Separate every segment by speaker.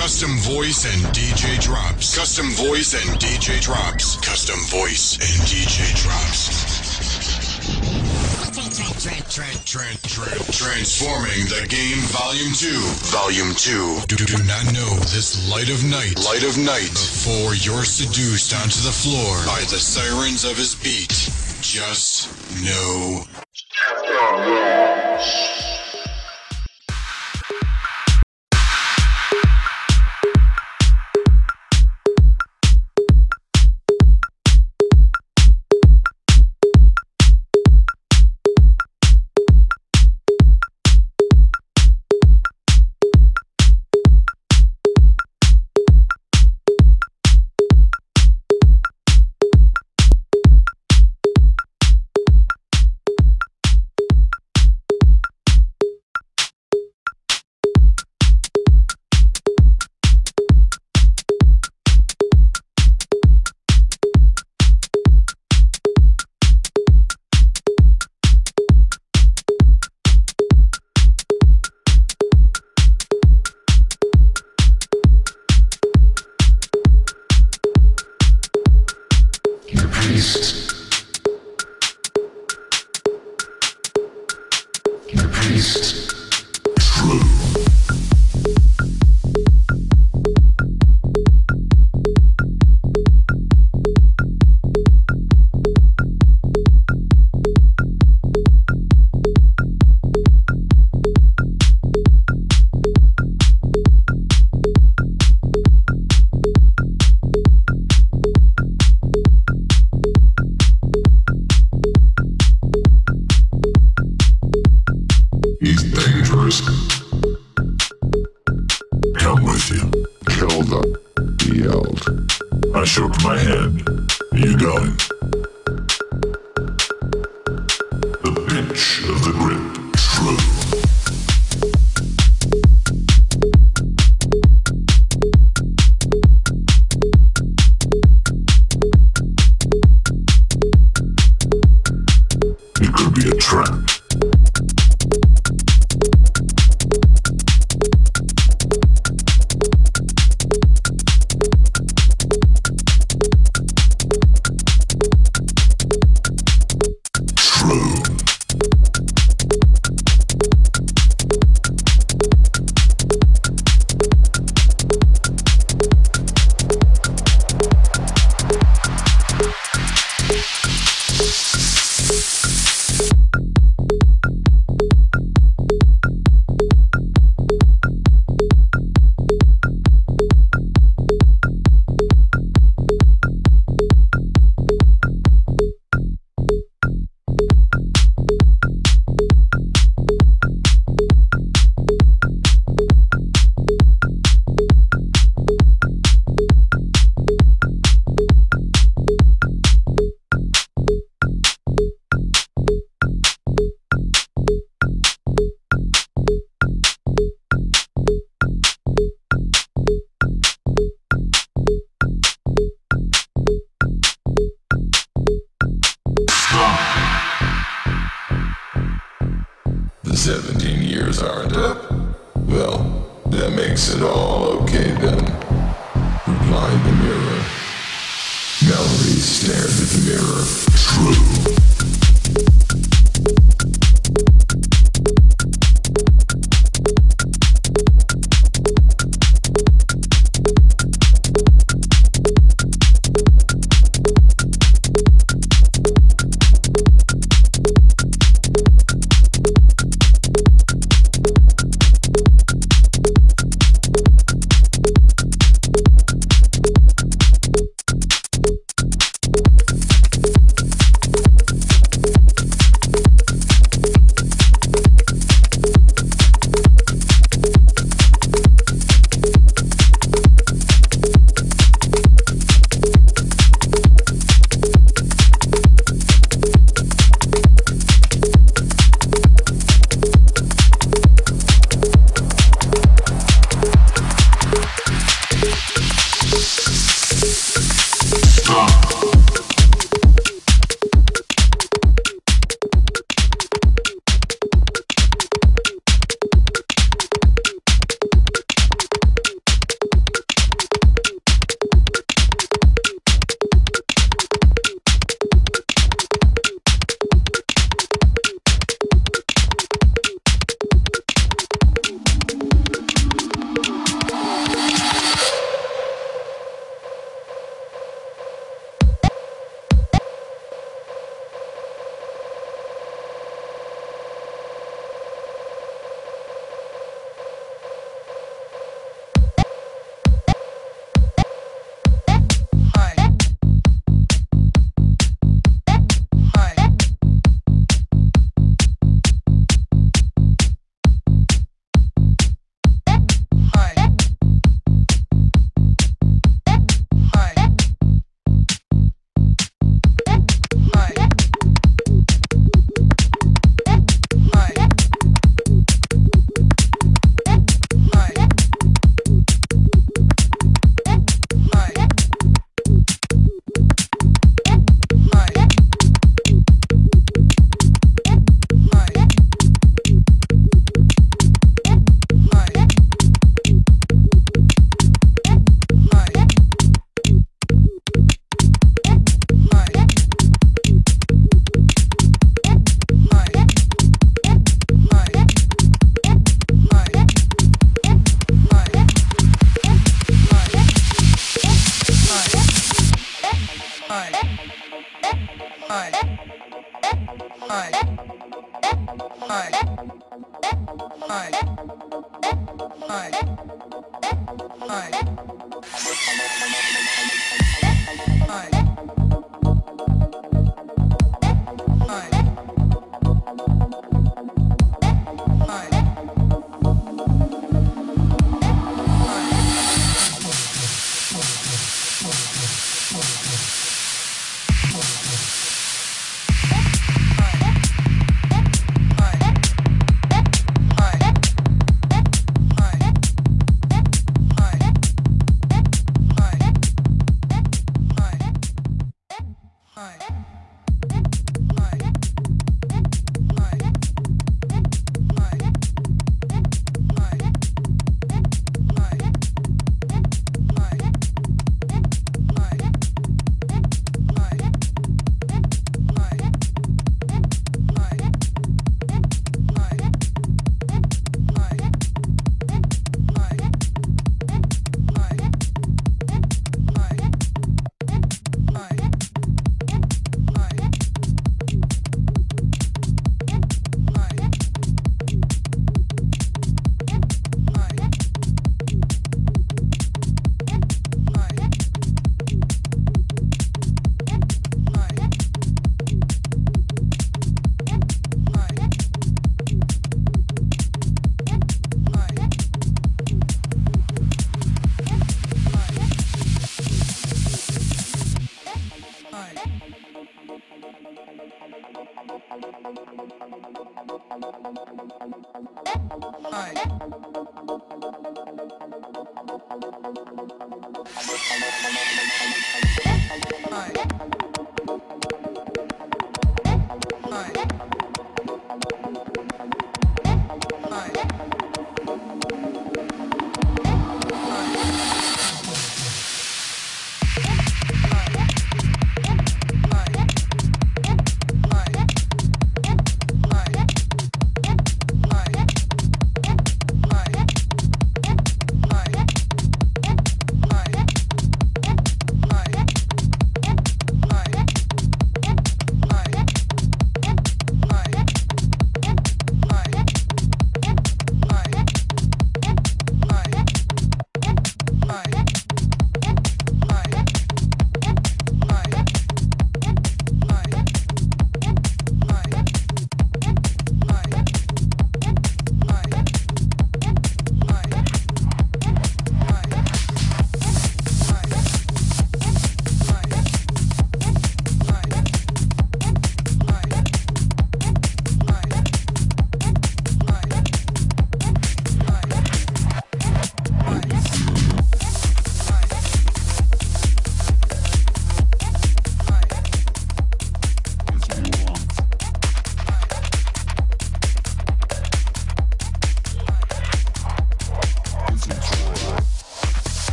Speaker 1: Custom voice and DJ drops. Custom voice and DJ drops. Custom voice and DJ drops. Transforming the game, Volume 2. Volume 2. Do, do not know this light of night. Light of night. Before you're seduced onto the floor by the sirens of his beat. Just know.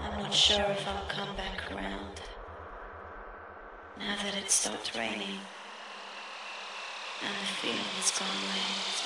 Speaker 2: I'm not sure if I'll come back around. Now that it stopped raining and the feeling has gone away.